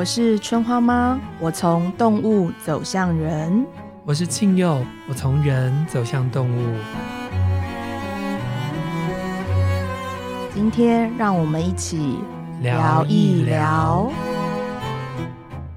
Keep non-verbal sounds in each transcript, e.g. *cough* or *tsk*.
我是春花妈，我从动物走向人。我是庆佑，我从人走向动物。今天让我们一起聊一聊。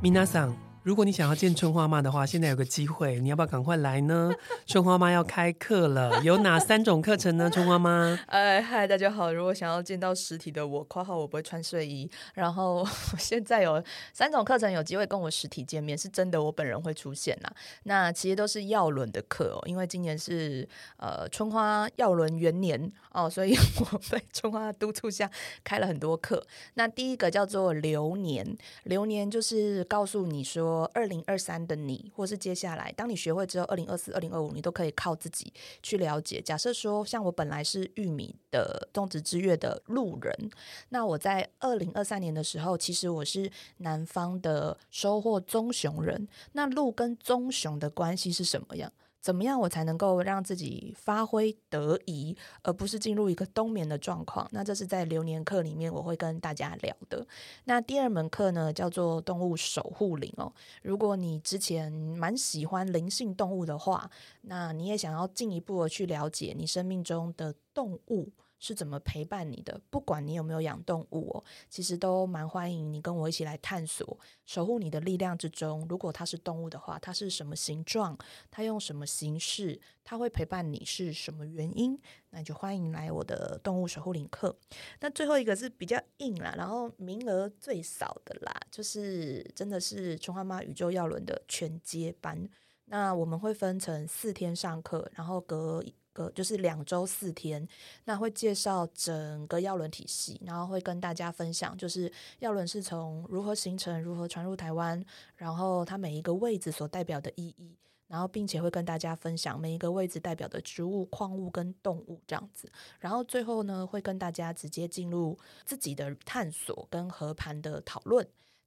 皆さん。如果你想要见春花妈的话，现在有个机会，你要不要赶快来呢？*laughs* 春花妈要开课了，有哪三种课程呢？春花妈，*laughs* 哎，嗨，大家好。如果想要见到实体的我，括号我不会穿睡衣。然后 *laughs* 现在有三种课程有机会跟我实体见面，是真的，我本人会出现啦。那其实都是耀轮的课哦，因为今年是呃春花耀轮元年哦，所以我被春花督促下开了很多课。那第一个叫做流年，流年就是告诉你说。二零二三的你，或是接下来，当你学会之后，二零二四、二零二五，你都可以靠自己去了解。假设说，像我本来是玉米的种植之月的路人，那我在二零二三年的时候，其实我是南方的收获棕熊人。那鹿跟棕熊的关系是什么样？怎么样我才能够让自己发挥得宜，而不是进入一个冬眠的状况？那这是在流年课里面我会跟大家聊的。那第二门课呢，叫做动物守护灵哦。如果你之前蛮喜欢灵性动物的话，那你也想要进一步的去了解你生命中的动物。是怎么陪伴你的？不管你有没有养动物，其实都蛮欢迎你跟我一起来探索守护你的力量之中。如果它是动物的话，它是什么形状？它用什么形式？它会陪伴你是什么原因？那就欢迎来我的动物守护领课。那最后一个是比较硬啦，然后名额最少的啦，就是真的是春花妈宇宙药轮的全接班。那我们会分成四天上课，然后隔。个就是两周四天，那会介绍整个药轮体系，然后会跟大家分享，就是药轮是从如何形成、如何传入台湾，然后它每一个位置所代表的意义，然后并且会跟大家分享每一个位置代表的植物、矿物跟动物这样子，然后最后呢会跟大家直接进入自己的探索跟合盘的讨论。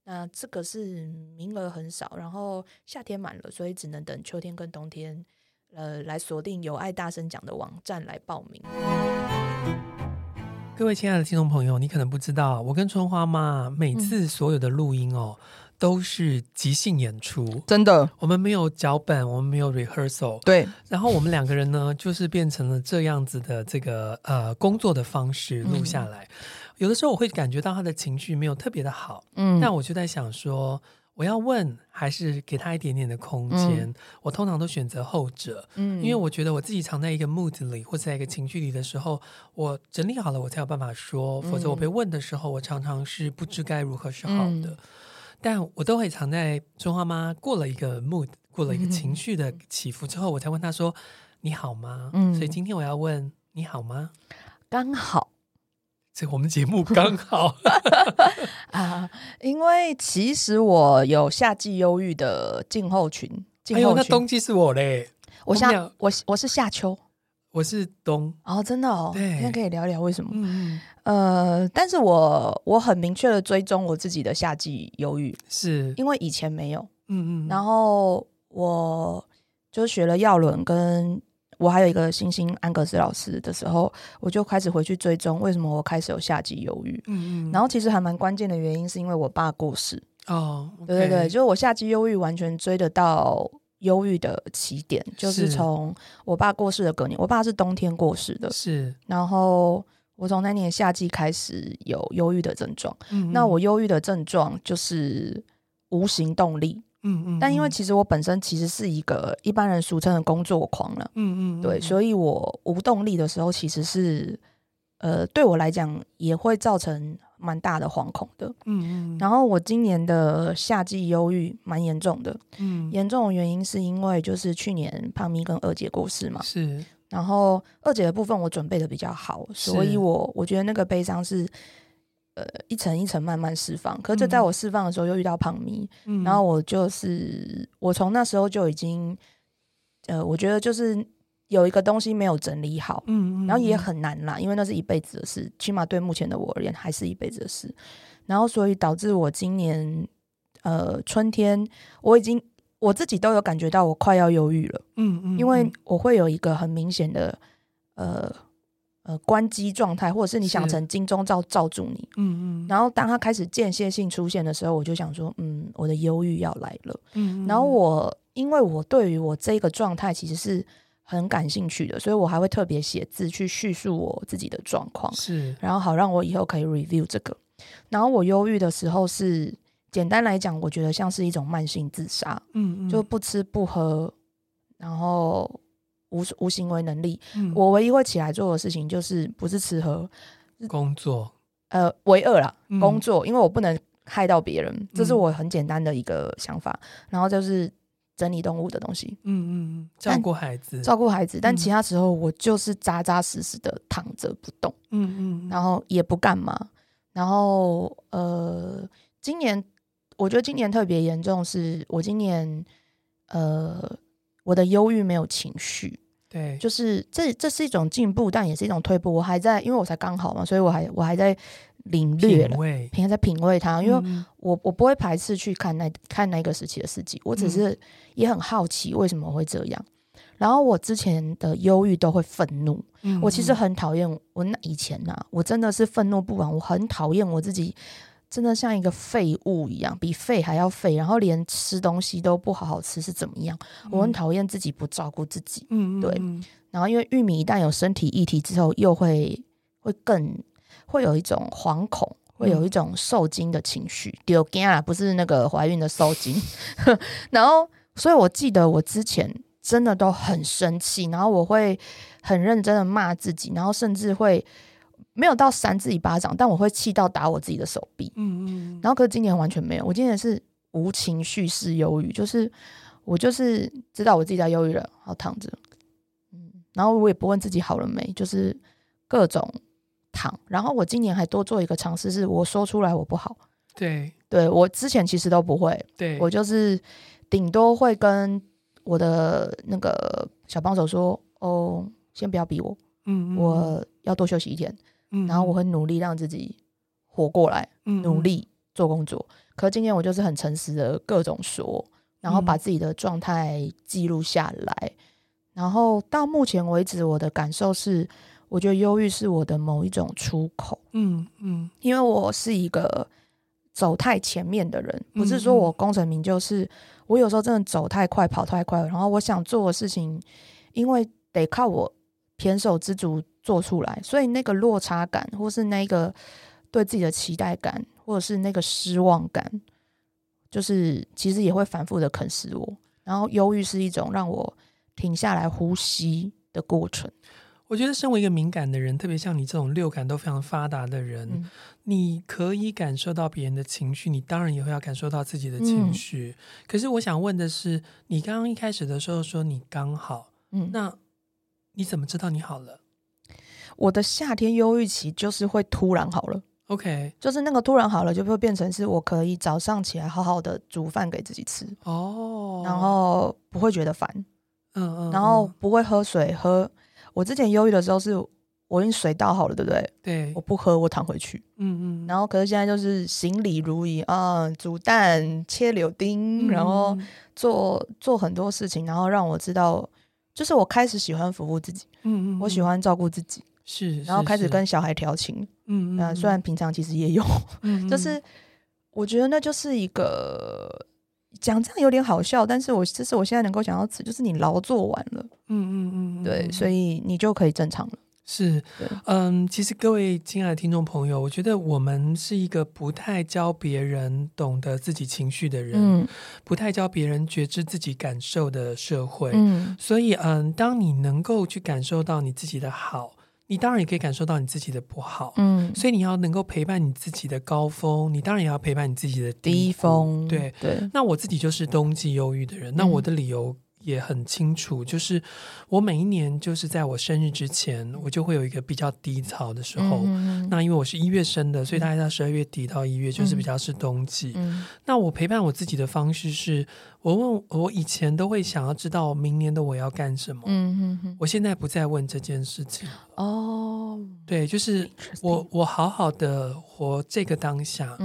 那这个是名额很少，然后夏天满了，所以只能等秋天跟冬天。呃，来锁定有爱大声讲的网站来报名。各位亲爱的听众朋友，你可能不知道，我跟春花妈每次所有的录音哦，嗯、都是即兴演出，真的，我们没有脚本，我们没有 rehearsal，对。然后我们两个人呢，就是变成了这样子的这个呃工作的方式录下来。嗯、有的时候我会感觉到他的情绪没有特别的好，嗯，但我就在想说。我要问，还是给他一点点的空间？嗯、我通常都选择后者，嗯，因为我觉得我自己藏在一个 mood 里，或者在一个情绪里的时候，我整理好了，我才有办法说。否则我被问的时候，我常常是不知该如何是好的。嗯、但我都会藏在春花妈过了一个 mood，过了一个情绪的起伏之后，我才问她说：“你好吗？”嗯，所以今天我要问你好吗？刚好。这我们节目刚好。*laughs* 啊，因为其实我有夏季忧郁的症候群。哎呦，那冬季是我嘞，我夏我我是夏秋，我是冬。哦，真的哦，对，那可以聊聊为什么？嗯呃，但是我我很明确的追踪我自己的夏季忧郁，是。因为以前没有，嗯嗯，然后我就学了药轮跟。我还有一个星星安格斯老师的时候，我就开始回去追踪为什么我开始有夏季忧郁。嗯嗯，然后其实还蛮关键的原因是因为我爸过世。哦，okay、对对对，就是我夏季忧郁完全追得到忧郁的起点，就是从我爸过世的隔年，我爸是冬天过世的，是。然后我从那年夏季开始有忧郁的症状。嗯，那我忧郁的症状就是无行动力。嗯嗯，但因为其实我本身其实是一个一般人俗称的工作狂了，嗯嗯，对，所以我无动力的时候其实是，呃，对我来讲也会造成蛮大的惶恐的，嗯嗯。然后我今年的夏季忧郁蛮严重的，嗯，严重的原因是因为就是去年胖咪跟二姐过世嘛，是。然后二姐的部分我准备的比较好，所以我我觉得那个悲伤是。呃，一层一层慢慢释放，可是就在我释放的时候，又遇到胖咪，嗯、然后我就是我从那时候就已经，呃，我觉得就是有一个东西没有整理好，嗯，嗯，然后也很难啦，因为那是一辈子的事，起码对目前的我而言，还是一辈子的事。然后所以导致我今年，呃，春天我已经我自己都有感觉到我快要忧郁了，嗯，嗯嗯，因为我会有一个很明显的，呃。呃关机状态，或者是你想成金钟罩罩住你。嗯嗯。然后当他开始间歇性出现的时候，我就想说，嗯，我的忧郁要来了。嗯，嗯。然后我因为我对于我这个状态其实是很感兴趣的，所以我还会特别写字去叙述我自己的状况。是。然后好让我以后可以 review 这个。然后我忧郁的时候是，简单来讲，我觉得像是一种慢性自杀，嗯嗯，就不吃不喝，然后无无行为能力。嗯、我唯一会起来做的事情就是不是吃喝，工作，呃，唯二啦，嗯、工作，因为我不能害到别人，这是我很简单的一个想法。嗯、然后就是整理动物的东西，嗯嗯，照顾孩子，照顾孩子。但其他时候我就是扎扎实实的躺着不动，嗯嗯，然后也不干嘛。然后呃，今年我觉得今年特别严重，是我今年呃，我的忧郁没有情绪，对，就是这这是一种进步，但也是一种退步。我还在，因为我才刚好嘛，所以我还我还在领略了，平常在品味它，因为嗯、我我不会排斥去看那看那个时期的事情，我只是也很好奇为什么会这样。然后我之前的忧郁都会愤怒，嗯、我其实很讨厌我那以前呐、啊，我真的是愤怒不完，我很讨厌我自己，真的像一个废物一样，比废还要废，然后连吃东西都不好好吃是怎么样？嗯、我很讨厌自己不照顾自己，嗯，对。然后因为玉米一旦有身体议题之后，又会会更会有一种惶恐，会有一种受惊的情绪，丢惊啊，不是那个怀孕的受惊。*laughs* 然后，所以我记得我之前。真的都很生气，然后我会很认真的骂自己，然后甚至会没有到扇自己巴掌，但我会气到打我自己的手臂。嗯嗯。然后可是今年完全没有，我今年是无情绪式忧郁，就是我就是知道我自己在忧郁了，好躺着，嗯，然后我也不问自己好了没，就是各种躺。然后我今年还多做一个尝试，是我说出来我不好。对，对我之前其实都不会，对我就是顶多会跟。我的那个小帮手说：“哦，先不要逼我，嗯，嗯，我要多休息一天，嗯，然后我很努力让自己活过来，嗯，努力做工作。可今天我就是很诚实的各种说，然后把自己的状态记录下来。嗯，然后到目前为止，我的感受是，我觉得忧郁是我的某一种出口，嗯嗯，因为我是一个走太前面的人，不是说我功成名就，是。”我有时候真的走太快，跑太快，然后我想做的事情，因为得靠我胼手知足做出来，所以那个落差感，或是那个对自己的期待感，或者是那个失望感，就是其实也会反复的啃食我。然后忧郁是一种让我停下来呼吸的过程。我觉得，身为一个敏感的人，特别像你这种六感都非常发达的人，嗯、你可以感受到别人的情绪，你当然也会要感受到自己的情绪。嗯、可是，我想问的是，你刚刚一开始的时候说你刚好，嗯，那你怎么知道你好了？我的夏天忧郁期就是会突然好了，OK，就是那个突然好了，就会变成是我可以早上起来好好的煮饭给自己吃，哦，然后不会觉得烦，嗯嗯，然后不会喝水喝。我之前忧郁的时候，是我用水倒好了，对不对？对，我不喝，我躺回去。嗯嗯。然后，可是现在就是行礼如仪啊，煮蛋、切柳丁，然后做做很多事情，然后让我知道，就是我开始喜欢服务自己。嗯嗯。我喜欢照顾自己。是。然后开始跟小孩调情。嗯嗯。虽然平常其实也有。*laughs* 嗯。就是我觉得那就是一个。讲这样有点好笑，但是我这是我现在能够讲到词，就是你劳作完了，嗯嗯嗯，对，所以你就可以正常了。是，嗯，其实各位亲爱的听众朋友，我觉得我们是一个不太教别人懂得自己情绪的人，嗯，不太教别人觉知自己感受的社会，嗯，所以嗯，当你能够去感受到你自己的好。你当然也可以感受到你自己的不好，嗯，所以你要能够陪伴你自己的高峰，你当然也要陪伴你自己的低峰，对对。那我自己就是冬季忧郁的人，嗯、那我的理由也很清楚，就是我每一年就是在我生日之前，我就会有一个比较低潮的时候。嗯、那因为我是一月生的，所以大概在十二月底到一月就是比较是冬季。嗯、那我陪伴我自己的方式是，我问我以前都会想要知道明年的我要干什么。我现在不再问这件事情。哦，对，就是我我好好的活这个当下。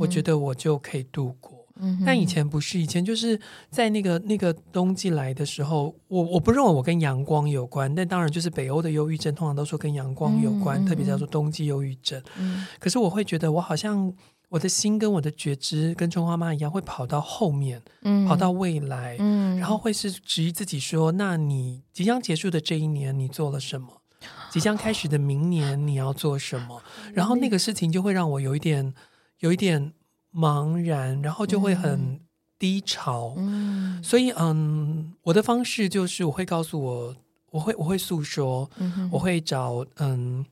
我觉得我就可以度过。嗯、但以前不是，以前就是在那个那个冬季来的时候，我我不认为我跟阳光有关，但当然就是北欧的忧郁症通常都说跟阳光有关，嗯、特别叫做冬季忧郁症。嗯、可是我会觉得我好像我的心跟我的觉知跟春花妈一样，会跑到后面，嗯、跑到未来，嗯、然后会是质疑自己说：那你即将结束的这一年，你做了什么？即将开始的明年你要做什么？然后那个事情就会让我有一点，有一点茫然，然后就会很低潮。嗯，所以嗯，我的方式就是我会告诉我，我会我会诉说，嗯、我会找嗯。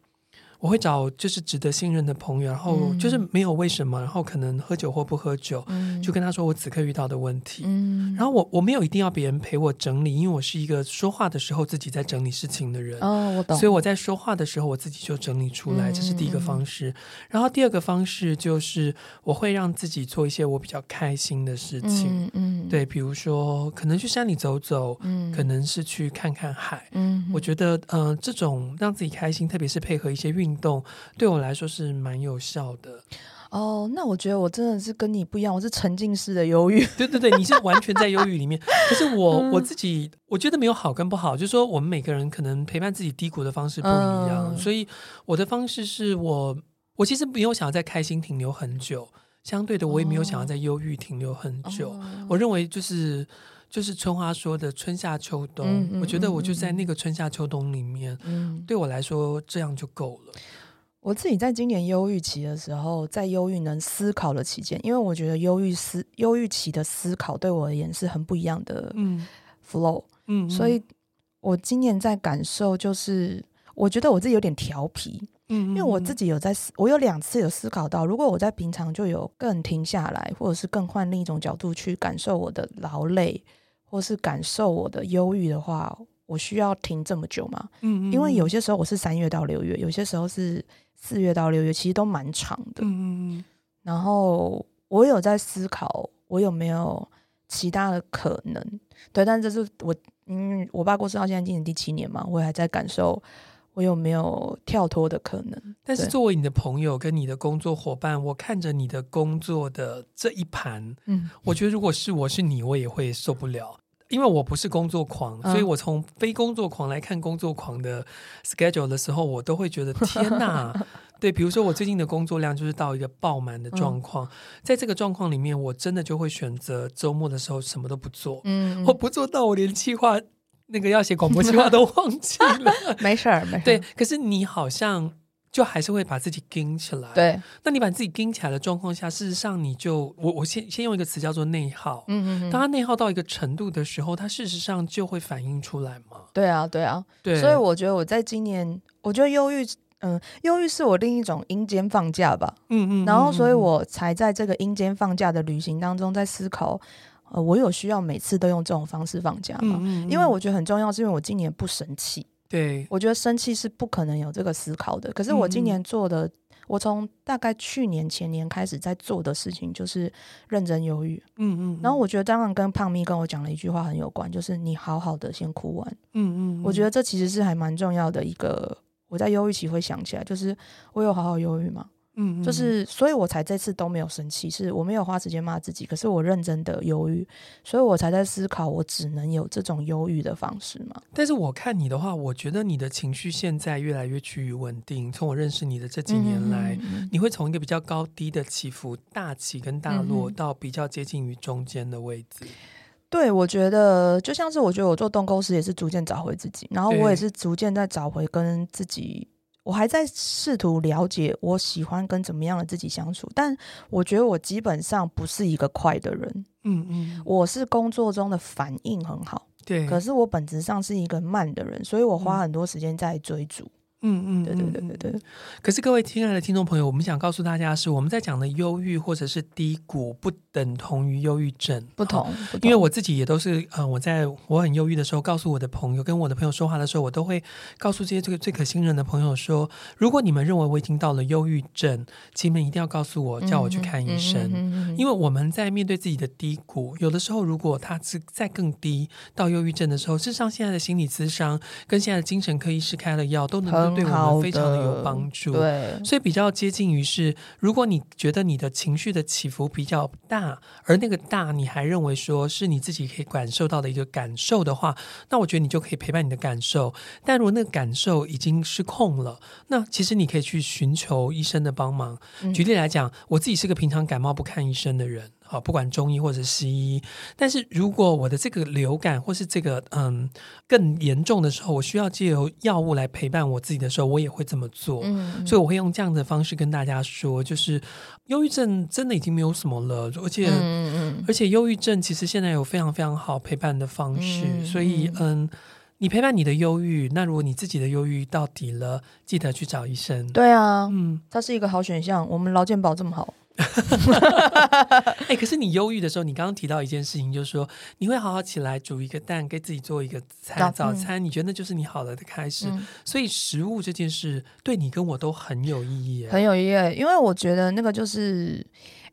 我会找就是值得信任的朋友，然后就是没有为什么，然后可能喝酒或不喝酒，嗯、就跟他说我此刻遇到的问题。嗯、然后我我没有一定要别人陪我整理，因为我是一个说话的时候自己在整理事情的人。哦，我懂。所以我在说话的时候，我自己就整理出来，这是第一个方式。嗯、然后第二个方式就是我会让自己做一些我比较开心的事情。嗯，嗯对，比如说可能去山里走走，嗯，可能是去看看海。嗯，我觉得呃，这种让自己开心，特别是配合一些运。运动对我来说是蛮有效的哦。那我觉得我真的是跟你不一样，我是沉浸式的忧郁。对对对，你是完全在忧郁里面。可是我、嗯、我自己，我觉得没有好跟不好，就是说我们每个人可能陪伴自己低谷的方式不一样。嗯、所以我的方式是我，我其实没有想要在开心停留很久，相对的，我也没有想要在忧郁停留很久。哦、我认为就是。就是春花说的春夏秋冬，我觉得我就在那个春夏秋冬里面，嗯、对我来说这样就够了。我自己在今年忧郁期的时候，在忧郁能思考的期间，因为我觉得忧郁思忧郁期的思考对我而言是很不一样的 flow，嗯，所以我今年在感受就是，我觉得我自己有点调皮。嗯，因为我自己有在思，我有两次有思考到，如果我在平常就有更停下来，或者是更换另一种角度去感受我的劳累，或是感受我的忧郁的话，我需要停这么久吗？嗯，嗯，因为有些时候我是三月到六月，有些时候是四月到六月，其实都蛮长的。嗯，然后我有在思考，我有没有其他的可能？对，但这是我，嗯，我爸过世到现在今年第七年嘛，我也还在感受。我有没有跳脱的可能？但是作为你的朋友跟你的工作伙伴，我看着你的工作的这一盘，嗯，我觉得如果是我是你，我也会受不了，因为我不是工作狂，嗯、所以我从非工作狂来看工作狂的 schedule 的时候，我都会觉得天哪！*laughs* 对，比如说我最近的工作量就是到一个爆满的状况，嗯、在这个状况里面，我真的就会选择周末的时候什么都不做，嗯，我不做到我连计划。那个要写广播计划都忘记了，*laughs* 没事儿，没事。对，可是你好像就还是会把自己盯起来。对，那你把自己盯起来的状况下，事实上你就我我先先用一个词叫做内耗。嗯嗯嗯。当他内耗到一个程度的时候，他事实上就会反映出来嘛。对啊，对啊，对。所以我觉得我在今年，我觉得忧郁，嗯，忧郁是我另一种阴间放假吧。嗯，嗯嗯。然后，所以我才在这个阴间放假的旅行当中，在思考。呃，我有需要每次都用这种方式放假吗？嗯嗯、因为我觉得很重要，是因为我今年不生气。对，我觉得生气是不可能有这个思考的。可是我今年做的，嗯、我从大概去年前年开始在做的事情，就是认真忧郁。嗯嗯。然后我觉得当然跟胖咪跟我讲了一句话很有关，就是你好好的先哭完。嗯嗯。我觉得这其实是还蛮重要的一个，我在忧郁期会想起来，就是我有好好忧郁吗？嗯，就是，所以我才这次都没有生气，是我没有花时间骂自己，可是我认真的忧郁，所以我才在思考，我只能有这种忧郁的方式吗？但是我看你的话，我觉得你的情绪现在越来越趋于稳定。从我认识你的这几年来，嗯嗯，你会从一个比较高低的起伏，大起跟大落，到比较接近于中间的位置。对，我觉得就像是我觉得我做动构时也是逐渐找回自己，然后我也是逐渐在找回跟自己。我还在试图了解我喜欢跟怎么样的自己相处，但我觉得我基本上不是一个快的人。嗯嗯，我是工作中的反应很好，对，可是我本质上是一个慢的人，所以我花很多时间在追逐。嗯嗯，对对对对对。可是各位亲爱的听众朋友，我们想告诉大家的是，我们在讲的忧郁或者是低谷，不等同于忧郁症，不同。不同，因为我自己也都是，嗯、呃，我在我很忧郁的时候，告诉我的朋友，跟我的朋友说话的时候，我都会告诉这些这个最可信任的朋友说，如果你们认为我已经到了忧郁症，请你们一定要告诉我，叫我去看医生。嗯嗯嗯嗯嗯、因为我们在面对自己的低谷，有的时候如果他是再更低到忧郁症的时候，事实上现在的心理咨商跟现在的精神科医师开了药都能对我们非常的有帮助。对，所以比较接近于是，如果你觉得你的情绪的起伏比较大，而那个大你还认为说是你自己可以感受到的一个感受的话，那我觉得你就可以陪伴你的感受。但如果那个感受已经失控了，那其实你可以去寻求医生的帮忙。嗯、举例来讲，我自己是个平常感冒不看医生的人。好，不管中医或者西医，但是如果我的这个流感或是这个嗯更严重的时候，我需要借由药物来陪伴我自己的时候，我也会这么做。嗯，所以我会用这样的方式跟大家说，就是忧郁症真的已经没有什么了，而且而且忧郁症其实现在有非常非常好陪伴的方式，嗯，所以嗯，你陪伴你的忧郁，那如果你自己的忧郁到底了，记得去找医生。对啊，嗯，它是一个好选项。我们劳健保这么好。*laughs* 哎、欸，可是你忧郁的时候，你刚刚提到一件事情，就是说你会好好起来煮一个蛋，给自己做一个餐早餐，你觉得那就是你好了的开始。嗯、所以食物这件事对你跟我都很有意义，很有意义。因为我觉得那个就是，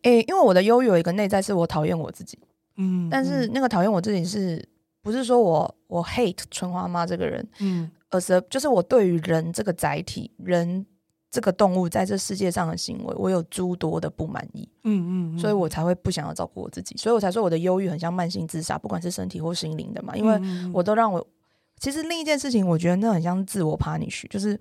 哎、欸，因为我的忧郁有一个内在，是我讨厌我自己。嗯，但是那个讨厌我自己是，是不是说我我 hate 春花妈这个人？嗯，而是就是我对于人这个载体人。这个动物在这世界上的行为，我有诸多的不满意，嗯嗯，嗯，所以我才会不想要照顾我自己，所以我才说我的忧郁很像慢性自杀，不管是身体或心灵的嘛，因为我都让我，其实另一件事情，我觉得那很像自我 punish，就是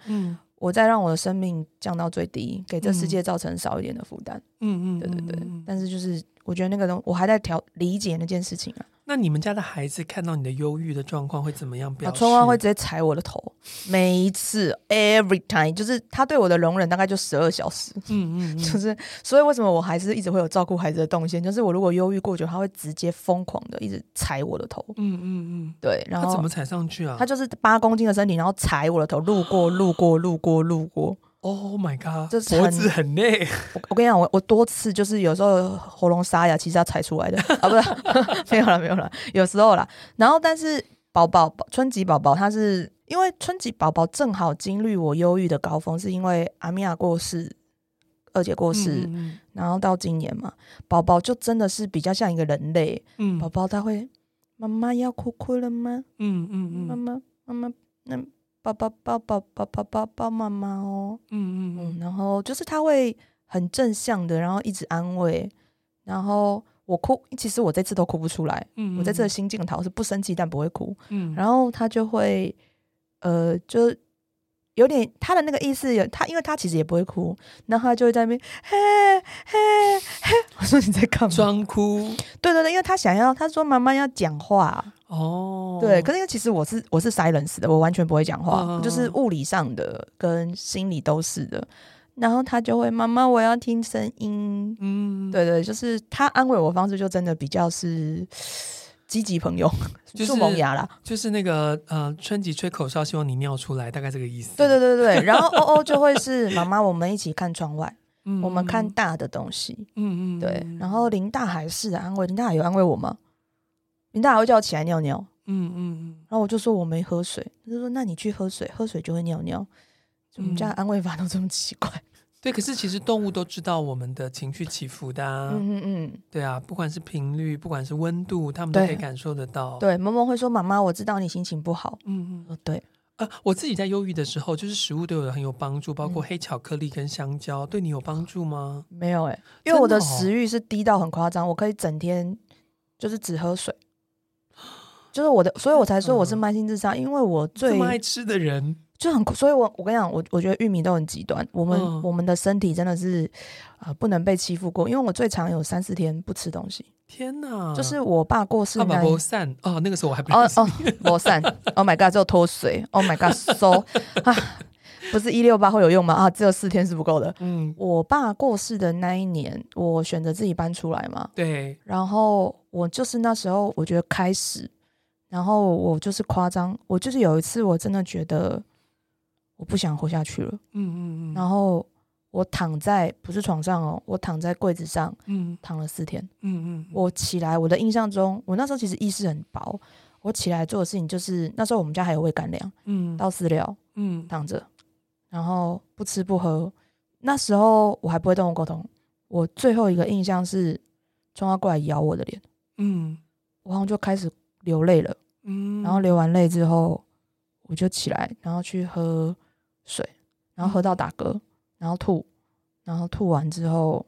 我在让我的生命降到最低，给这世界造成少一点的负担，嗯嗯，对对对，但是就是我觉得那个东，我还在调理解那件事情啊。那你们家的孩子看到你的忧郁的状况会怎么样表现？春花会直接踩我的头，每一次，every time，就是他对我的容忍大概就十二小时。嗯嗯，嗯，*laughs* 就是所以为什么我还是一直会有照顾孩子的动线？就是我如果忧郁过久，他会直接疯狂的一直踩我的头。嗯嗯嗯，对。然后他怎么踩上去啊？他就是八公斤的身体，然后踩我的头，路过路过路过路过。Oh my god！这脖子很累。我我跟你讲，我我多次就是有时候喉咙沙哑，其实要踩出来的啊，不是 *laughs* 没有了没有了，有时候啦。然后但是宝宝春吉宝宝他是因为春吉宝宝正好经历我忧郁的高峰，是因为阿米亚过世，二姐过世，嗯嗯，然后到今年嘛，宝宝就真的是比较像一个人类。嗯，宝宝他会妈妈要哭哭了吗？嗯嗯嗯，妈妈妈妈那。抱抱抱抱抱抱抱抱妈妈哦，嗯嗯嗯，然后就是他会很正向的，然后一直安慰，然后我哭，其实我这次都哭不出来，嗯，嗯，我在这个心境头是不生气但不会哭，嗯，然后他就会，呃，就有点他的那个意思，有他，因为他其实也不会哭，然后他就会在那边嘿嘿嘿，*laughs* 我说你在干嘛？装哭，对对对，因为他想要，他说妈妈要讲话。哦，对，可是因为其实我是我是 silence 的，我完全不会讲话，哦、就是物理上的跟心理都是的。然后他就会妈妈，我要听声音。嗯，对对，就是他安慰我方式就真的比较是积极朋友，就是萌芽啦，就是那个呃，春吉吹口哨，希望你尿出来，大概这个意思。对对对对，然后欧欧就会是妈妈，我们一起看窗外，嗯、我们看大的东西。嗯嗯，对。然后林大海是安慰，林大海有安慰我吗？林大海会叫我起来尿尿，嗯嗯嗯，然后我就说我没喝水，他就说那你去喝水，喝水就会尿尿。我们家安慰法都这么奇怪，对。可是其实动物都知道我们的情绪起伏的，啊，嗯嗯嗯，对啊，不管是频率，不管是温度，他们都可以感受得到。对，萌萌会说妈妈，我知道你心情不好，嗯嗯，对。呃，我自己在忧郁的时候，就是食物对我很有帮助，包括黑巧克力跟香蕉，对你有帮助吗？没有哎、欸，因为我的食欲是低到很夸张，我可以整天就是只喝水。就是我的，所以我才说我是慢性自杀，嗯、因为我最爱吃的人就很，所以我我跟你讲，我我觉得玉米都很极端，我们、嗯、我们的身体真的是啊、呃、不能被欺负过，因为我最长有三四天不吃东西。天哪！就是我爸过世那，爸爸不散哦，那个时候我还不哦哦，不散，Oh my god，只有脱水，Oh my god，so 啊，不是一六八会有用吗？啊，只有四天是不够的。嗯，我爸过世的那一年，我选择自己搬出来嘛，对，然后我就是那时候，我觉得开始。然后我就是夸张，我就是有一次我真的觉得我不想活下去了，嗯嗯嗯。然后我躺在不是床上哦，我躺在柜子上，嗯，躺了四天，嗯嗯。我起来，我的印象中，我那时候其实意识很薄。我起来做的事情就是那时候我们家还有喂干粮，嗯，倒饲料，嗯，躺着，然后不吃不喝。那时候我还不会动物沟通。我最后一个印象是冲他过来咬我的脸，嗯，我好像就开始流泪了。嗯，然后流完泪之后，我就起来，然后去喝水，然后喝到打嗝，然后吐，然后吐完之后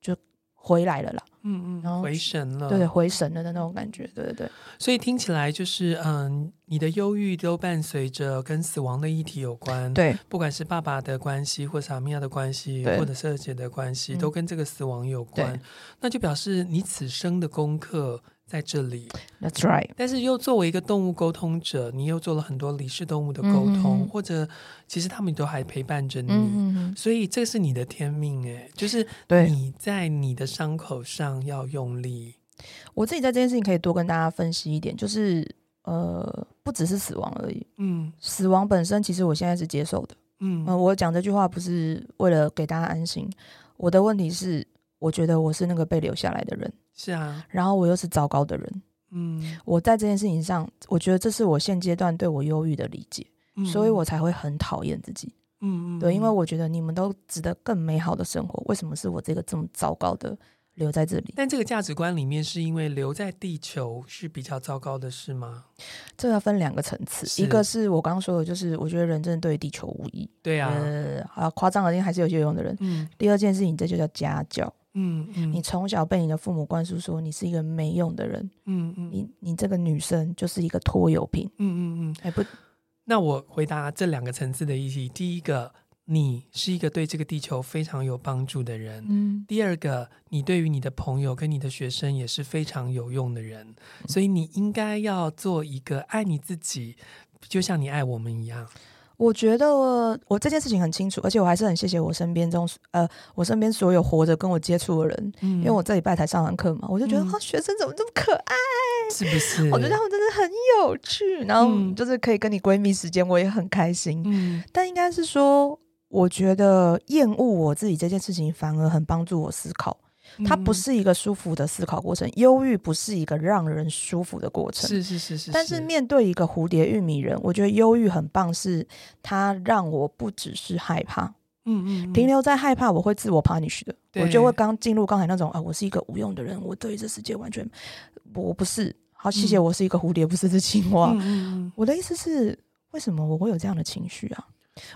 就回来了啦。嗯嗯，然后回神了，对，回神了的那种感觉，对对对。所以听起来就是，嗯，你的忧郁都伴随着跟死亡的议题有关，对，不管是爸爸的关系，或是阿米亚的关系，或者是二姐的关系，都跟这个死亡有关。对那就表示你此生的功课。在这里，That's right。但是又作为一个动物沟通者，你又做了很多离世动物的沟通，嗯、或者其实他们都还陪伴着你，嗯、所以这是你的天命哎，就是你在你的伤口上要用力。我自己在这件事情可以多跟大家分析一点，就是呃，不只是死亡而已，嗯，死亡本身其实我现在是接受的，嗯、呃，我讲这句话不是为了给大家安心，我的问题是，我觉得我是那个被留下来的人。是啊，然后我又是糟糕的人，嗯，我在这件事情上，我觉得这是我现阶段对我忧郁的理解，嗯、所以我才会很讨厌自己，嗯嗯，对，因为我觉得你们都值得更美好的生活，为什么是我这个这么糟糕的留在这里？但这个价值观里面是因为留在地球是比较糟糕的事吗？这要分两个层次，一个是我刚刚说的，就是我觉得人真的对地球无益，对啊，呃，好夸张的，还是有些有用的人，嗯，第二件事情这就叫家教。嗯，嗯，你从小被你的父母灌输说你是一个没用的人，嗯嗯，你你这个女生就是一个拖油瓶，嗯嗯嗯，哎不，那我回答这两个层次的意义。第一个，你是一个对这个地球非常有帮助的人，嗯。第二个，你对于你的朋友跟你的学生也是非常有用的人，所以你应该要做一个爱你自己，就像你爱我们一样。我觉得我，我这件事情很清楚，而且我还是很谢谢我身边中呃，我身边所有活着跟我接触的人，嗯、因为我这礼拜才上完课嘛，我就觉得，啊、嗯，学生怎么这么可爱，是不是？我觉得他们真的很有趣，然后就是可以跟你闺蜜时间，我也很开心。嗯，但应该是说，我觉得厌恶我自己这件事情，反而很帮助我思考。它不是一个舒服的思考过程，忧郁不是一个让人舒服的过程。是是是是，是。但是面对一个蝴蝶玉米人，我觉得忧郁很棒，是它让我不只是害怕，嗯，嗯嗯，停留在害怕，我会自我 punish 的，我就会刚进入刚才那种啊，我是一个无用的人，我对这世界完全我不是。好，谢谢，我是一个蝴蝶，不是只青蛙。嗯嗯，我的意思是，为什么我会有这样的情绪啊？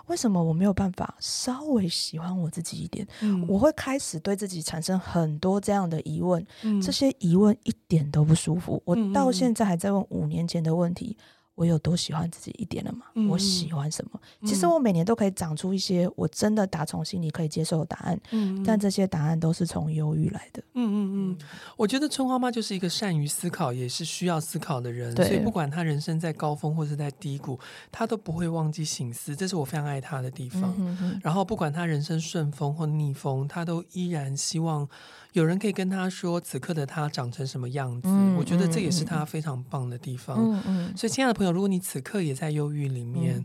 为什么我没有办法稍微喜欢我自己一点？嗯，我会开始对自己产生很多这样的疑问，嗯，这些疑问一点都不舒服。我到现在还在问五年前的问题。我有多喜欢自己一点了吗？嗯、我喜欢什么？嗯、其实我每年都可以长出一些我真的打从心里可以接受的答案。嗯，但这些答案都是从忧郁来的。嗯嗯嗯，我觉得春花妈就是一个善于思考，也是需要思考的人。所以不管她人生在高峰或是在低谷，她都不会忘记醒思，这是我非常爱她的地方。嗯、哼然后不管她人生顺风或逆风，她都依然希望。有人可以跟他说，此刻的他长成什么样子？嗯、我觉得这也是他非常棒的地方。嗯嗯、所以，亲爱的朋友，如果你此刻也在忧郁里面，嗯、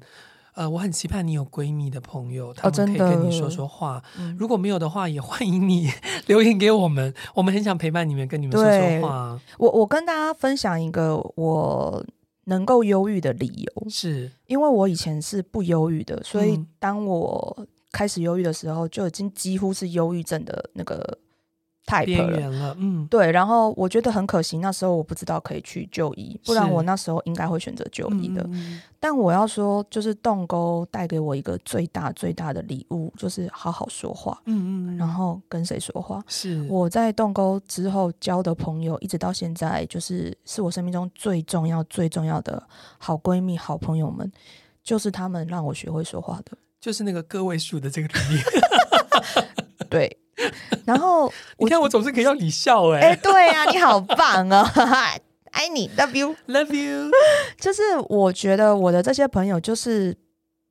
呃，我很期盼你有闺蜜的朋友，他们可以跟你说说话。哦、如果没有的话，也欢迎你 *laughs* 留言给我们，我们很想陪伴你们，跟你们说说话。我我跟大家分享一个我能够忧郁的理由，是因为我以前是不忧郁的，所以当我开始忧郁的时候，就已经几乎是忧郁症的那个。太边缘了，嗯，对，然后我觉得很可惜，那时候我不知道可以去就医，不然我那时候应该会选择就医的。嗯、但我要说，就是洞沟带给我一个最大最大的礼物，就是好好说话，嗯嗯，然后跟谁说话？是我在洞沟之后交的朋友，一直到现在，就是是我生命中最重要最重要的好闺蜜、好朋友们，就是他们让我学会说话的，就是那个个位数的这个 *laughs* 对。然后你看，我总是可以让你笑哎、欸，哎、欸，对呀、啊，你好棒哦，爱你，love you，love you。*laughs* 就是我觉得我的这些朋友就是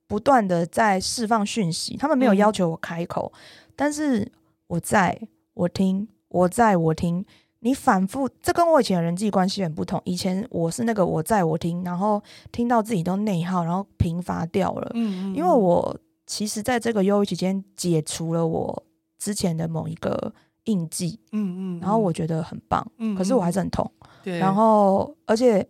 不断的在释放讯息，他们没有要求我开口，嗯、但是我在，我听，我在我听，你反复，这跟我以前的人际关系很不同。以前我是那个我在我听，然后听到自己都内耗，然后频发掉了。嗯，嗯，嗯，因为我其实在这个忧郁期间解除了我。之前的某一个印记，嗯嗯，然后我觉得很棒，嗯，可是我还是很痛，对，然后而且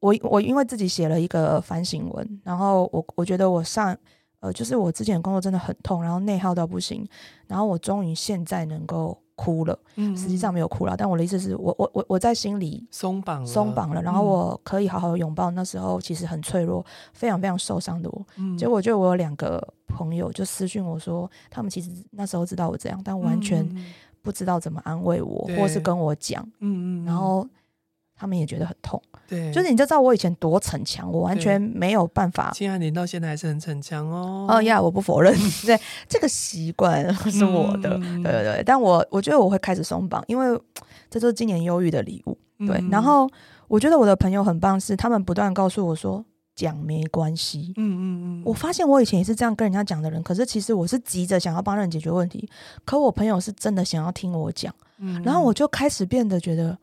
我我因为自己写了一个反省文，然后我我觉得我上呃，就是我之前的工作真的很痛，然后内耗到不行，然后我终于现在能够哭了。嗯，实际上没有哭了，但我的意思是我我我我在心里松绑松绑了，然后我可以好好拥抱那时候其实很脆弱、非常非常受伤的我。嗯，结果就我有两个朋友就私讯我说，他们其实那时候知道我这样，但完全不知道怎么安慰我，或是跟我讲。嗯嗯，然后。他们也觉得很痛，对，就是你就知道我以前多逞强，我完全没有办法。亲爱的，你到现在还是很逞强哦。哦呀，我不否认，*laughs* 对，这个习惯是我的，嗯、对对对。但我我觉得我会开始松绑，因为这就是今年忧郁的礼物。对，嗯、然后我觉得我的朋友很棒，是他们不断告诉我说讲没关系。嗯嗯嗯。我发现我以前也是这样跟人家讲的人，可是其实我是急着想要帮人解决问题，可我朋友是真的想要听我讲，嗯、然后我就开始变得觉得。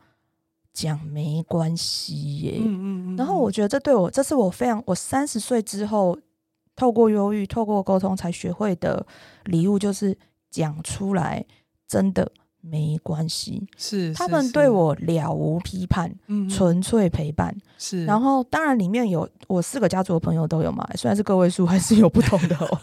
讲没关系耶，嗯嗯嗯，然后我觉得这对我，这是我非常，我三十岁之后透过忧郁、透过沟通才学会的礼物，就是讲出来真的没关系。是，他们对我了无批判，嗯，纯粹陪伴。是，然后当然里面有我四个家族的朋友都有嘛，虽然是个位数，还是有不同的哦。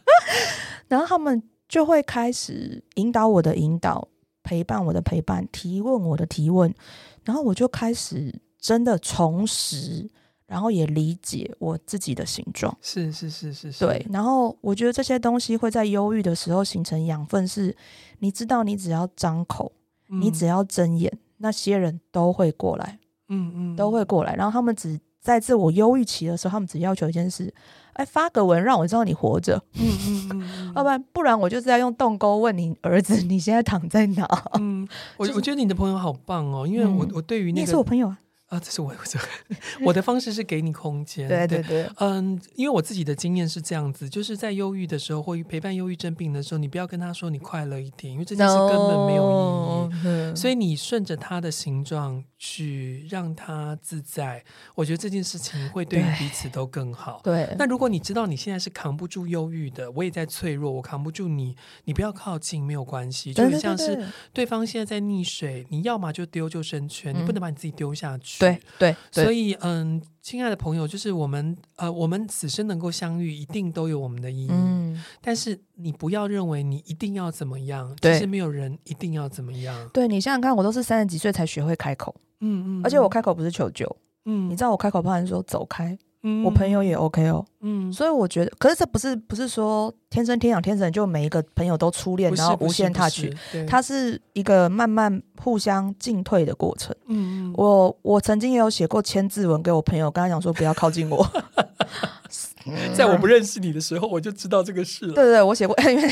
*laughs* 然后他们就会开始引导我的引导。陪伴我的陪伴，提问我的提问，然后我就开始真的重拾，然后也理解我自己的形状。是是是是是，对。然后我觉得这些东西会在忧郁的时候形成养分，是你知道，你只要张口，嗯、你只要睁眼，那些人都会过来，嗯嗯，都会过来。然后他们只在自我忧郁期的时候，他们只要求一件事。哎，发个文让我知道你活着，嗯嗯嗯，要不然不然我就是要用动沟问你儿子 *laughs* 你现在躺在哪？嗯，我我觉得你的朋友好棒哦，因为我我对于那个你也是我朋友啊。啊，这是我这 *laughs* 我的方式是给你空间，对对对，嗯，因为我自己的经验是这样子，就是在忧郁的时候或陪伴忧郁症病的时候，你不要跟他说你快乐一点，因为这件事根本没有意义，no, 所以你顺着他的形状去让他自在，我觉得这件事情会对于彼此都更好。对，那如果你知道你现在是扛不住忧郁的，我也在脆弱，我扛不住你，你不要靠近，没有关系，就很像是对。方现在在溺水，你要么就丢救生圈，嗯、你不能把你自己丢下去。对对，对所以嗯，亲爱的朋友，就是我们呃，我们此生能够相遇，一定都有我们的意义。嗯，但是你不要认为你一定要怎么样，其实没有人一定要怎么样。对，你想想看，我都是三十几岁才学会开口，嗯嗯，而且我开口不是求救，嗯，你知道我开口怕人说走开。嗯、我朋友也 OK 哦，嗯，所以我觉得，可是这不是不是说天生天养天生就每一个朋友都初恋，然后无限 touch，它是一个慢慢互相进退的过程。嗯，我我曾经也有写过千字文给我朋友，跟他讲说不要靠近我。*laughs* 在我不认识你的时候，我就知道这个事了。对 *laughs* 对对，我写过，因 *laughs* 为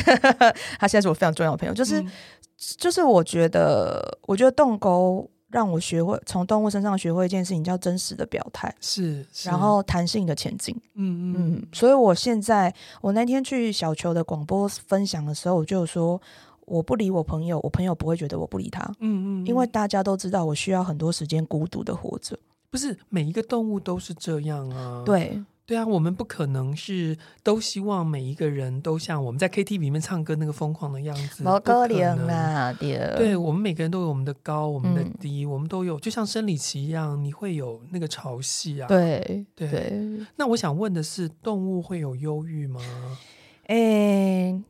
他现在是我非常重要的朋友，就是、嗯、就是我觉得，我觉得动沟。让我学会从动物身上学会一件事情，叫真实的表态，是，是然后弹性的前进。嗯嗯，所以我现在，我那天去小球的广播分享的时候，我就说，我不理我朋友，我朋友不会觉得我不理他。嗯嗯，因为大家都知道，我需要很多时间孤独的活着。不是每一个动物都是这样啊。对。对啊，我们不可能是都希望每一个人都像我们在 KTV 里面唱歌那个疯狂的样子。不可能啊！对，我们每个人都有我们的高，我们的低，嗯、我们都有，就像生理期一样，你会有那个潮汐啊。对对。对那我想问的是，动物会有忧郁吗？诶，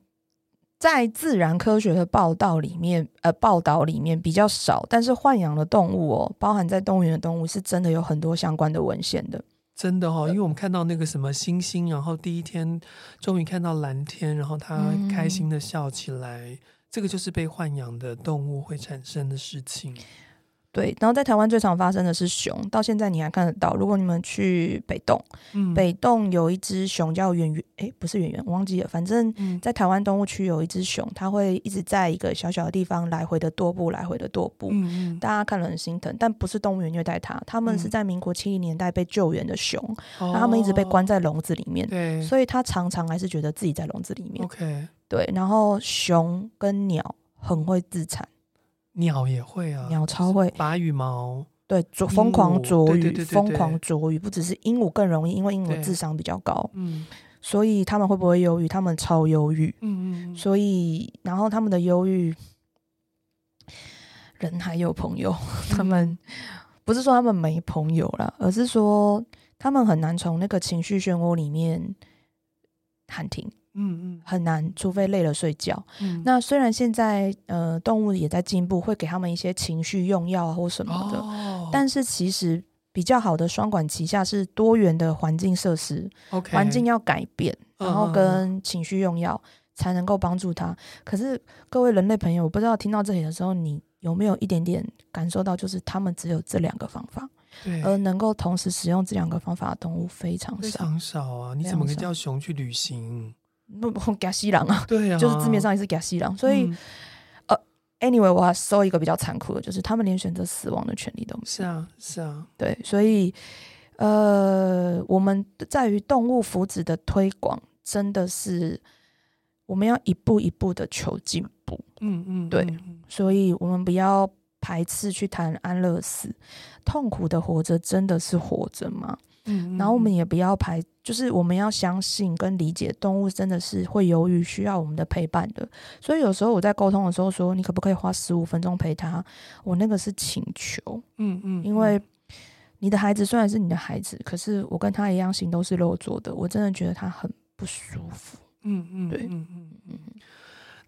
在自然科学的报道里面，呃，报道里面比较少，但是豢养的动物哦，包含在动物园的动物，是真的有很多相关的文献的。真的哦，因为我们看到那个什么星星，然后第一天终于看到蓝天，然后它开心的笑起来，嗯、这个就是被豢养的动物会产生的事情。对，然后在台湾最常发生的是熊，到现在你还看得到。如果你们去北洞，嗯、北洞有一只熊叫圆圆，哎，不是圆圆，我忘记了。反正，在台湾动物区有一只熊，它会一直在一个小小的地方来回的踱步，来回的踱步。大家看了很心疼，但不是动物园虐待它，他们是在民国七零年代被救援的熊，然后他们一直被关在笼子里面，对，所以它常常还是觉得自己在笼子里面。OK，对，然后熊跟鸟很会自残。鸟也会啊，鸟超会。拔羽毛，对，啄疯狂啄羽，疯狂啄羽，不只是鹦鹉更容易，因为鹦鹉智商比较高，嗯，所以他们会不会忧郁？他们超忧郁，嗯嗯，所以然后他们的忧郁，人还有朋友，他们不是说他们没朋友啦，而是说他们很难从那个情绪漩涡里面喊停。嗯嗯，很难，除非累了睡觉。嗯，那虽然现在呃动物也在进步，会给他们一些情绪用药啊或什么的，哦，但是其实比较好的双管齐下是多元的环境设施，OK，环境要改变，嗯然后跟情绪用药才能够帮助他。可是各位人类朋友，我不知道听到这里的时候，你有没有一点点感受到，就是他们只有这两个方法，对，而能够同时使用这两个方法的动物非常少，非常少啊！你怎么可以叫熊去旅行？不不，假西郎啊，对啊，就是字面上也是假西郎，所以、嗯、呃，anyway，我要搜一个比较残酷的，就是他们连选择死亡的权利都没有。是啊，是啊，对，所以呃，我们在于动物福祉的推广，真的是我们要一步一步的求进步。嗯嗯，对，嗯所以我们不要排斥去谈安乐死，痛苦的活着真的是活着吗？嗯，然后我们也不要排，就是我们要相信跟理解动物真的是会由于，需要我们的陪伴的。所以有时候我在沟通的时候说，你可不可以花十五分钟陪他？我那个是请求，嗯嗯，因为你的孩子虽然是你的孩子，可是我跟他一样心都是肉做的，我真的觉得他很不舒服。嗯嗯，对，嗯嗯嗯。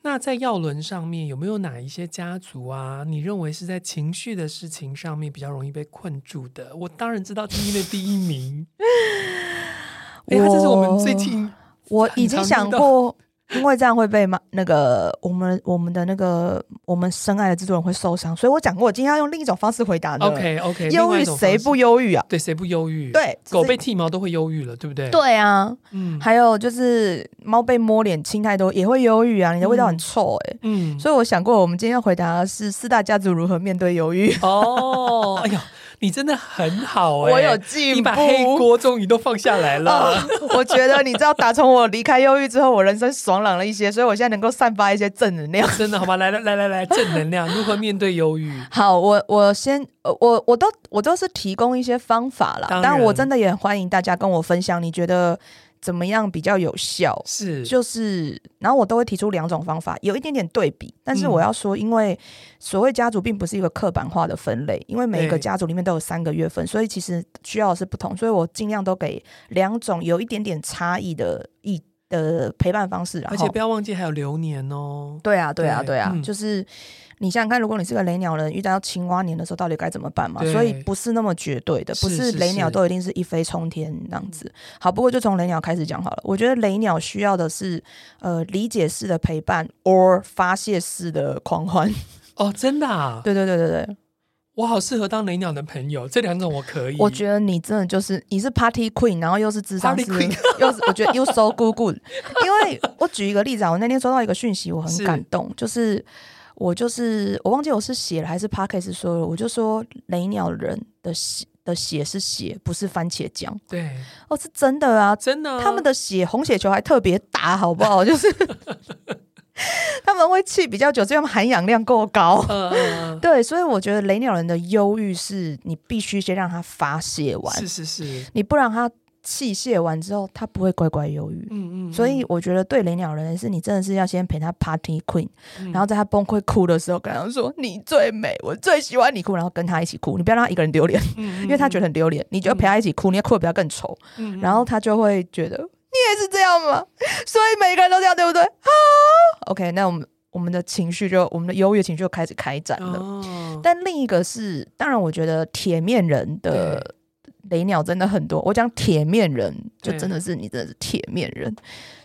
那在药轮上面有没有哪一些家族啊？你认为是在情绪的事情上面比较容易被困住的？我当然知道今天的第一名，*laughs* 哎呀，这是我们最近我已经想过。因为这样会被骂，那个我们我们的那个我们深爱的制作人会受伤，所以我讲过，我今天要用另一种方式回答的。OK OK，忧郁谁不忧郁啊？对，谁不忧郁？对，狗被剃毛都会忧郁了，对不对？对啊，嗯，还有就是猫被摸脸亲太多也会忧郁啊，你的味道很臭哎、欸，嗯，所以我想过，我们今天要回答的是四大家族如何面对忧郁。哦，哎呀。你真的很好哎、欸，我有进步，你把黑锅终于都放下来了。哦、我觉得你知道，打从我离开忧郁之后，我人生爽朗了一些，所以我现在能够散发一些正能量。*laughs* 真的好吗？来来来来来，正能量如何面对忧郁？好，我我先，我我都我都是提供一些方法啦，但我真的也很欢迎大家跟我分享，你觉得怎么样比较有效？是，就是，然后我都会提出两种方法，有一点点对比。但是我要说，因为所谓家族并不是一个刻板化的分类，因为每一个家族里面都有三个月份，所以其实需要的是不同。所以我尽量都给两种有一点点差异的一的陪伴方式。然后，而且不要忘记还有流年哦。对啊，对啊，对啊，嗯、就是。你想想看，如果你是个雷鸟人，遇到青蛙年的时候，到底该怎么办嘛？所以不是那么绝对的，不是雷鸟都一定是一飞冲天那样子。好，不过就从雷鸟开始讲好了。我觉得雷鸟需要的是呃理解式的陪伴，or 发泄式的狂欢。哦，真的啊？对对对对对，我好适合当雷鸟的朋友，这两种我可以。我觉得你真的就是你是 Party Queen，然后又是智商师，*laughs* 又是我觉得 You so good good。因为我举一个例子啊，我那天收到一个讯息，我很感动，是就是。我就是我忘记我是写了还是 Parkes 说了，我就说雷鸟人的血的血是血，不是番茄酱。对，哦，是真的啊，真的啊，他们的血红血球还特别大，好不好？就是 *laughs* 他们会气比较久，所以他们含氧量够高。*laughs* 对，所以我觉得雷鸟人的忧郁是你必须先让他发泄完，是是是，你不让他。气泄完之后，他不会乖乖忧郁。嗯，嗯嗯，所以我觉得对雷鸟人是你真的是要先陪他 party queen，、嗯、然后在他崩溃哭的时候跟他说：“你最美，我最喜欢你哭。”然后跟他一起哭，你不要让他一个人丢脸，*laughs* 因为他觉得很丢脸。你就陪他一起哭，你要哭的比他更丑，然后他就会觉得你也是这样吗？所以每个人都这样，对不对？啊，OK，那我们我们的情绪就我们的优越情绪就开始开展了。哦、但另一个是，当然，我觉得铁面人的。雷鸟真的很多，我讲铁面人就真的是你真的是铁面人，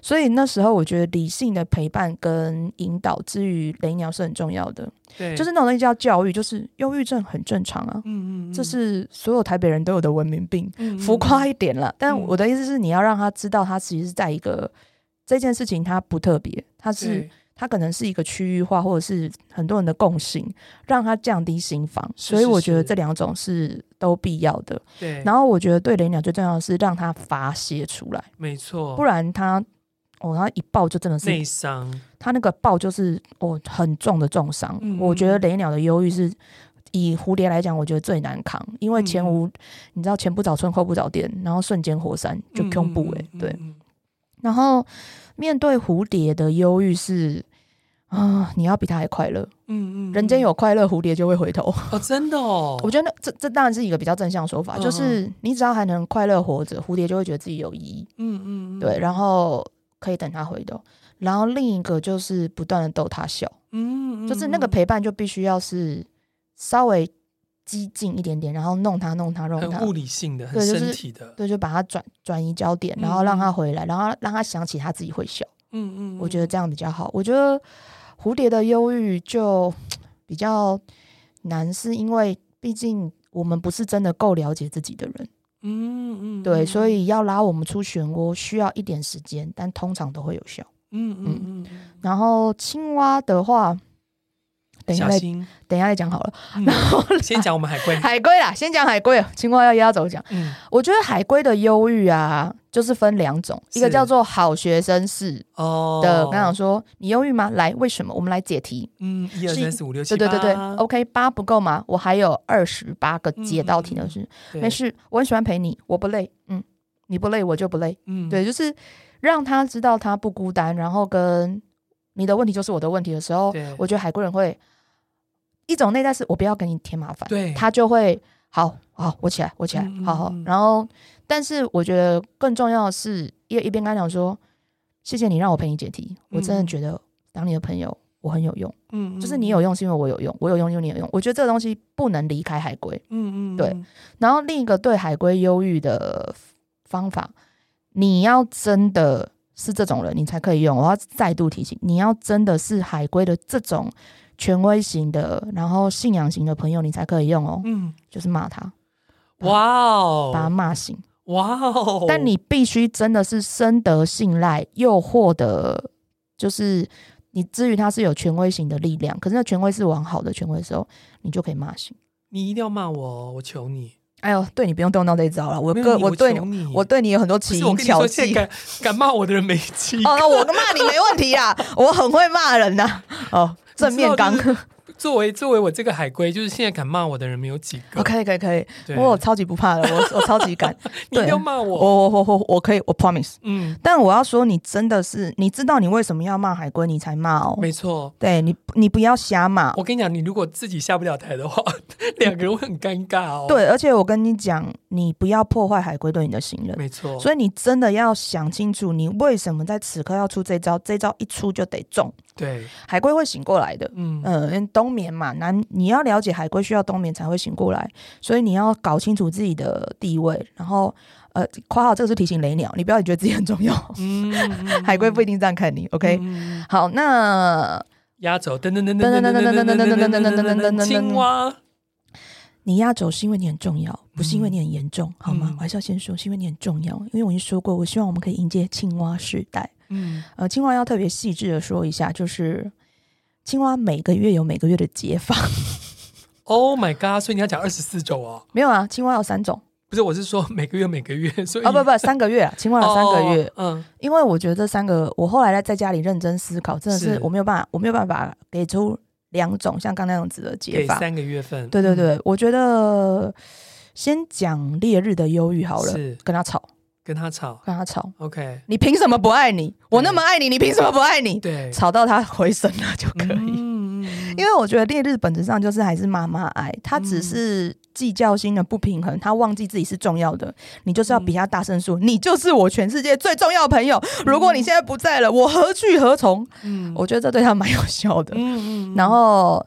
所以那时候我觉得理性的陪伴跟引导之于雷鸟是很重要的。对，就是那种东西叫教育，就是忧郁症很正常啊，嗯嗯，这是所有台北人都有的文明病，浮夸一点了。但我的意思是，你要让他知道，他其实是在一个这件事情他不特别，他是。它可能是一个区域化，或者是很多人的共性，让它降低心防。是是是，所以我觉得这两种是都必要的。对。然后我觉得对雷鸟最重要的是让它发泄出来。没错。不然它哦，它一爆就真的是内伤。它那个爆就是哦很重的重伤。我觉得雷鸟的忧郁是以蝴蝶来讲，我觉得最难扛，因为前无、嗯、你知道前不着村后不着店，然后瞬间火山就恐怖哎、对。然后。面对蝴蝶的忧郁是啊，你要比他还快乐。嗯嗯，人间有快乐，蝴蝶就会回头。哦，真的哦。*laughs* 我觉得这这当然是一个比较正向说法，就是你只要还能快乐活着，蝴蝶就会觉得自己有意义。嗯嗯，对。然后可以等他回头，然后另一个就是不断的逗他笑，嗯，就是那个陪伴就必须要是稍微激进一点点，然后弄他弄他弄他，很物理性的，很身体的，对，就把他转转移焦点，然后让他回来，然后让他想起他自己会笑，嗯嗯，我觉得这样比较好。我觉得蝴蝶的忧郁就 *tsk* 比较难，是因为毕竟我们不是真的够了解自己的人。嗯嗯，对，所以要拉我们出漩涡需要一点时间，但通常都会有效。嗯嗯嗯。然后青蛙的话，等一下再等一下再讲好了。然后先讲我们海龟，海龟啦，先讲海龟。青蛙要压轴讲。嗯，我觉得海龟的忧郁啊，就是分两种，一个叫做好学生式哦的，刚刚说你忧郁吗？来，为什么？我们来解题。嗯，一二三四五六七。对对对对，OK，八不够吗？我还有二十八个解到题呢是，没事，我很喜欢陪你，我不累。嗯，你不累，我就不累。嗯，对，就是让他知道他不孤单，然后跟你的问题就是我的问题的时候，我觉得海归人会。一种内在是我不要给你添麻烦，对，他就会好好，我起来，我起来，好好。然后，但是我觉得更重要的是，一一边跟他讲说，谢谢你让我陪你解题，我真的觉得当你的朋友我很有用，嗯，就是你有用是因为我有用，我有用因为你有用。我觉得这个东西不能离开海龟，嗯嗯，对。然后另一个对海龟忧郁的方法，你要真的是这种人，你才可以用。我要再度提醒，你要真的是海龟的这种。权威型的，然后信仰型的朋友，你才可以用哦。嗯，就是骂他，哇哦，把他骂醒，哇哦。但你必须真的是深得信赖，又获得，就是你至于他是有权威型的力量，可是那权威是往好的权威的时候，你就可以骂醒。你一定要骂我，我求你。哎呦，对你不用动到这一招了。我个我对你，我对你有很多奇淫巧技。敢骂我的人没几哦，我骂你没问题啊，我很会骂人呐。哦。正面刚，作为作为我这个海龟，就是现在敢骂我的人没有几个。可以可以可以，我超级不怕的，我我超级敢。*laughs* 你不要骂我，我我我我可以，我 promise。嗯，但我要说，你真的是，你知道你为什么要骂海龟，你才骂哦。没错，对你你不要瞎骂。我跟你讲，你如果自己下不了台的话，*laughs* 两个人会很尴尬哦。对，而且我跟你讲，你不要破坏海龟对你的信任。没错，所以你真的要想清楚，你为什么在此刻要出这招？这招一出就得中。对，海龟会醒过来的。嗯嗯，冬眠嘛，男你要了解海龟需要冬眠才会醒过来，所以你要搞清楚自己的地位。然后，呃，括号这个是提醒雷鸟，你不要觉得自己很重要。*laughs* 嗯，海龟不一定这样看你。OK，好，那压轴，噔噔噔噔噔噔噔噔噔噔噔噔噔噔，青蛙，你压轴是因为你很重要，不是因为你很严重，好吗？我还是要先说，是因为你很重要，因为我已经说过，我希望我们可以迎接青蛙时代。嗯，呃，青蛙要特别细致的说一下，就是青蛙每个月有每个月的解法。Oh my god！所以你要讲二十四周哦？没有啊，青蛙有三种。不是，我是说每个月每个月，所以哦不不，三个月啊，青蛙有三个月。Oh, 嗯，因为我觉得这三个，我后来在在家里认真思考，真的是我没有办法，我没有办法给出两种像刚那样子的解法。三个月份，对对对，嗯、我觉得先讲烈日的忧郁好了，跟他吵。跟他吵，跟他吵，OK。你凭什么不爱你？我那么爱你，你凭什么不爱你？对，吵到他回神了就可以。嗯，*laughs* 因为我觉得烈日本质上就是还是妈妈爱，他只是计较心的不平衡，他忘记自己是重要的。你就是要比他大声说，你就是我全世界最重要的朋友。如果你现在不在了，我何去何从？嗯，我觉得这对他蛮有效的。嗯嗯，然后。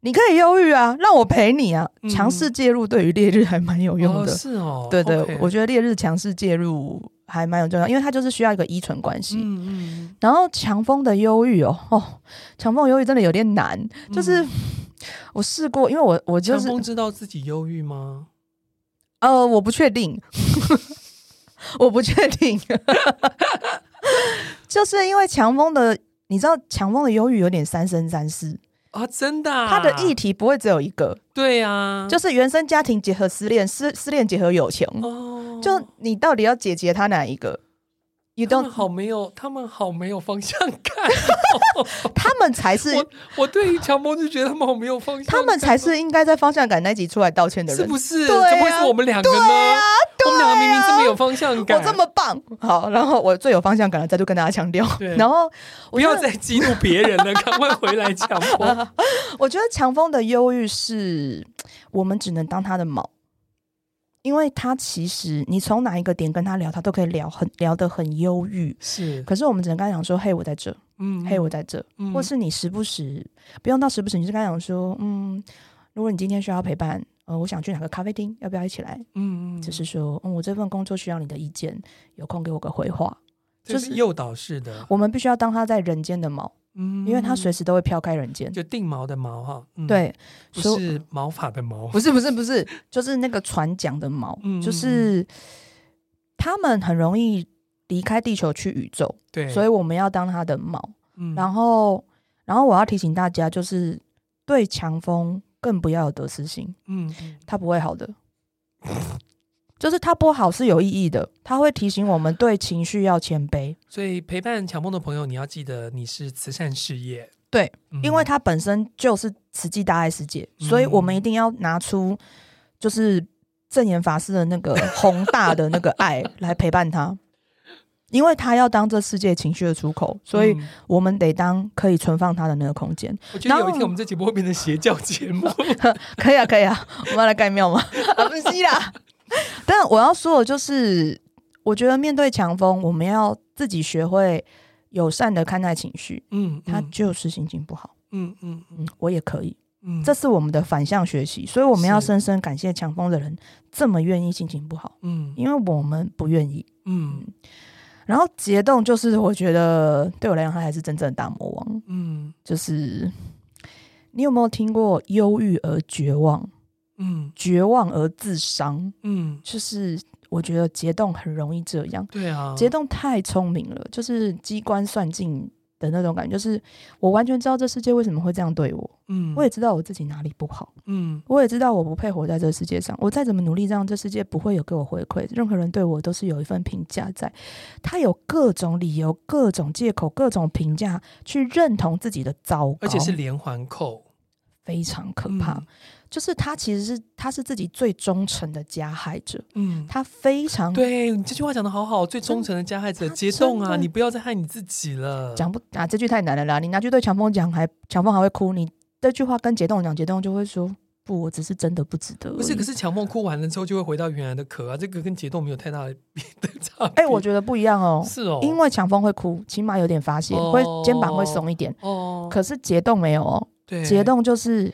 你可以忧郁啊，让我陪你啊。强势介入对于烈日还蛮有用的，是哦。对对，我觉得烈日强势介入还蛮有重要，因为它就是需要一个依存关系。嗯嗯。然后强风的忧郁哦，哦，强风忧郁真的有点难。就是我试过，因为我我就是强风知道自己忧郁吗？呃，我不确定，*laughs* 我不确定。*laughs* 就是因为强风的，你知道强风的忧郁有点三生三世。啊，真的、啊，他的议题不会只有一个，对呀、啊，就是原生家庭结合失恋，失失恋结合友情，哦，就你到底要解决他哪一个？他们好没有，他们好没有方向感。*laughs* 他们才是我，我对于强风就觉得他们好没有方向感。他们才是应该在方向感那集出来道歉的人，是不是？对啊，怎么会是我们两个呢？对啊，我们两个明明这么有方向感，我这么棒。好，然后我最有方向感的再度跟大家强调。然后不要再激怒别人了，*laughs* 赶快回来强风。*laughs* 我觉得强风的忧郁是我们只能当他的锚。因为他其实你从哪一个点跟他聊，他都可以聊很聊得很忧郁。是，可是我们只能跟他讲说：“嘿，我在这。”嗯，嘿，我在这。嗯，或是你时不时不用到时不时，你就跟他讲说：“嗯，如果你今天需要陪伴，呃，我想去哪个咖啡厅，要不要一起来？”嗯嗯，只是说，嗯，我这份工作需要你的意见，有空给我个回话。就是诱导式的，我们必须要当他在人间的锚，嗯，因为它随时都会飘开人间，就定锚的锚哈，嗯、对，不是毛发的毛，不是不是不是，*laughs* 就是那个船桨的锚，嗯、就是他们很容易离开地球去宇宙，对，所以我们要当他的锚，嗯，然后然后我要提醒大家，就是对强风更不要有得失心，嗯，他不会好的。就是它不好是有意义的，它会提醒我们对情绪要谦卑。所以陪伴强迫的朋友，你要记得你是慈善事业。对，嗯、因为他本身就是慈济大爱世界，嗯、所以我们一定要拿出就是正言法师的那个宏大的那个爱来陪伴他，*laughs* 因为他要当这世界情绪的出口，所以我们得当可以存放他的那个空间。我觉得有一天我们这节目会变成邪教节目，*laughs* 可以啊，可以啊，我们要来盖庙吗？*laughs* 不是啦。*laughs* 但我要说的就是，我觉得面对强风，我们要自己学会友善的看待情绪。嗯，他就是心情不好。嗯嗯嗯，我也可以。嗯，这是我们的反向学习，所以我们要深深感谢强风的人这么愿意心情不好。嗯，因为我们不愿意。嗯，然后结冻就是我觉得对我来讲，他还是真正的大魔王。嗯，就是你有没有听过忧郁而绝望？嗯，绝望而自伤，嗯，就是我觉得结冻很容易这样，对啊，结冻太聪明了，就是机关算尽的那种感觉，就是我完全知道这世界为什么会这样对我，嗯，我也知道我自己哪里不好，嗯，我也知道我不配活在这个世界上，我再怎么努力，让这世界不会有给我回馈，任何人对我都是有一份评价在，他有各种理由、各种借口、各种评价去认同自己的糟糕，而且是连环扣，非常可怕。嗯就是他其实是他是自己最忠诚的加害者，嗯，他非常对你这句话讲的好好，最忠诚的加害者结冻啊，你不要再害你自己了。讲不啊，这句太难了啦！你拿去对强风讲，还强风还会哭。你这句话跟解冻讲，解冻就会说不，我只是真的不值得。不是，可是强风哭完了之后就会回到原来的壳啊，这个跟解冻没有太大的 *laughs* 差别。哎、欸，我觉得不一样哦，是哦，因为强风会哭，起码有点发泄，哦、会肩膀会松一点。哦，可是解冻没有哦，对，解冻就是。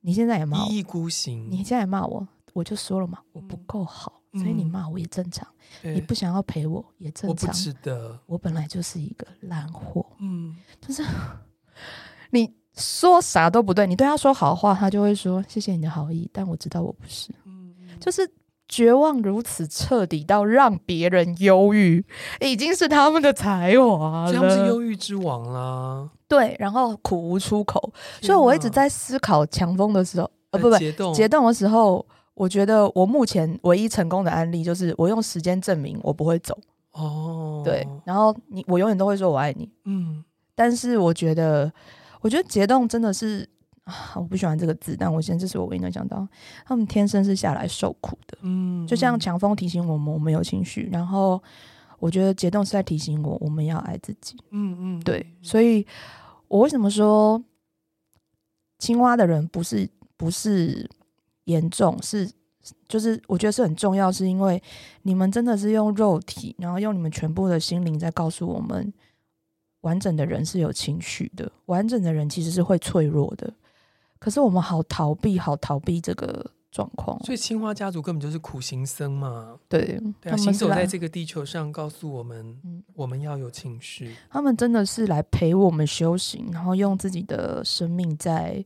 你现在也骂我，一意孤行。你现在也骂我，我就说了嘛，我不够好，嗯、所以你骂我也正常。对你不想要陪我也正常。我不值得，我本来就是一个烂货。嗯，就是你说啥都不对，你对他说好话，他就会说谢谢你的好意，但我知道我不是。嗯，就是绝望如此彻底到让别人忧郁，已经是他们的才华了。他们是忧郁之王啦。对，然后苦无出口，所以我一直在思考强风的时候，呃，不不，结冻。的时候，我觉得我目前唯一成功的案例就是我用时间证明我不会走。哦，对，然后你我永远都会说我爱你，嗯，但是我觉得，我觉得结冻真的是啊，我不喜欢这个字，但我现在这是我唯一能想到，他们天生是下来受苦的，嗯，就像强风提醒我们，我们有情绪，然后我觉得解冻是在提醒我，我们要爱自己，嗯嗯，对，所以。我为什么说青蛙的人不是不是严重，是就是我觉得是很重要，是因为你们真的是用肉体，然后用你们全部的心灵在告诉我们，完整的人是有情绪的，完整的人其实是会脆弱的，可是我们好逃避，好逃避这个。状况，所以青蛙家族根本就是苦行僧嘛。对，对啊，行走在这个地球上，告诉我们，嗯，我们要有情绪。他们真的是来陪我们修行，然后用自己的生命在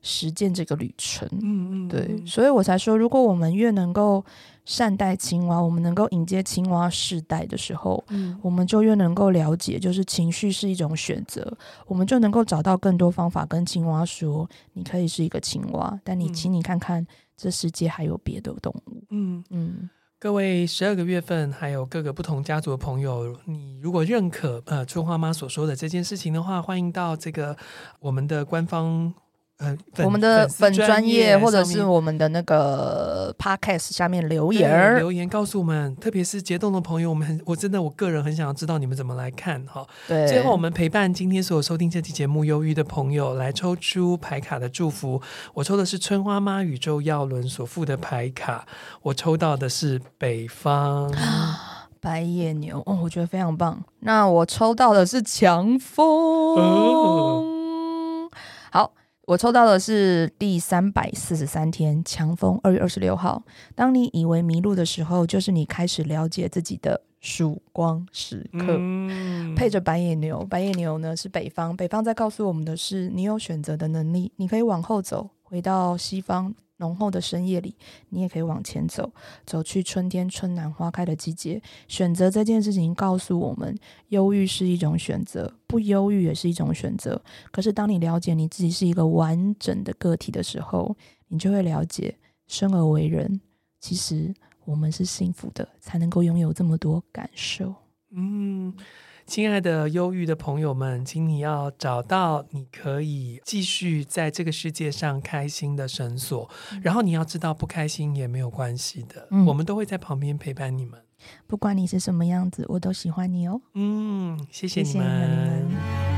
实践这个旅程。嗯嗯，对，所以我才说，如果我们越能够善待青蛙，我们能够迎接青蛙世代的时候，嗯，我们就越能够了解，就是情绪是一种选择，我们就能够找到更多方法跟青蛙说，你可以是一个青蛙，但你，请你看看。这世界还有别的动物。嗯嗯，各位十二个月份还有各个不同家族的朋友，你如果认可呃春花妈所说的这件事情的话，欢迎到这个我们的官方呃，我们的粉专业或者是我们的那个 podcast 下面留言留言告诉我们，特别是结冻的朋友，我们很我真的我个人很想要知道你们怎么来看哈。对，最后我们陪伴今天所有收听这期节目忧郁的朋友来抽出牌卡的祝福，我抽的是春花妈宇宙耀轮所附的牌卡，我抽到的是北方。*gasps* 白夜牛哦，我觉得非常棒。那我抽到的是强风，哦、好，我抽到的是第三百四十三天强风，二月二十六号。当你以为迷路的时候，就是你开始了解自己的曙光时刻。嗯、配着白野牛，白野牛呢是北方，北方在告诉我们的是，你有选择的能力，你可以往后走，回到西方。浓厚的深夜里，你也可以往前走，走去春天春暖花开的季节。选择这件事情告诉我们，忧郁是一种选择，不忧郁也是一种选择。可是，当你了解你自己是一个完整的个体的时候，你就会了解，生而为人，其实我们是幸福的，才能够拥有这么多感受。嗯。亲爱的忧郁的朋友们，请你要找到你可以继续在这个世界上开心的绳索，嗯、然后你要知道不开心也没有关系的，嗯、我们都会在旁边陪伴你们。不管你是什么样子，我都喜欢你哦。嗯，谢谢你们。谢谢你们。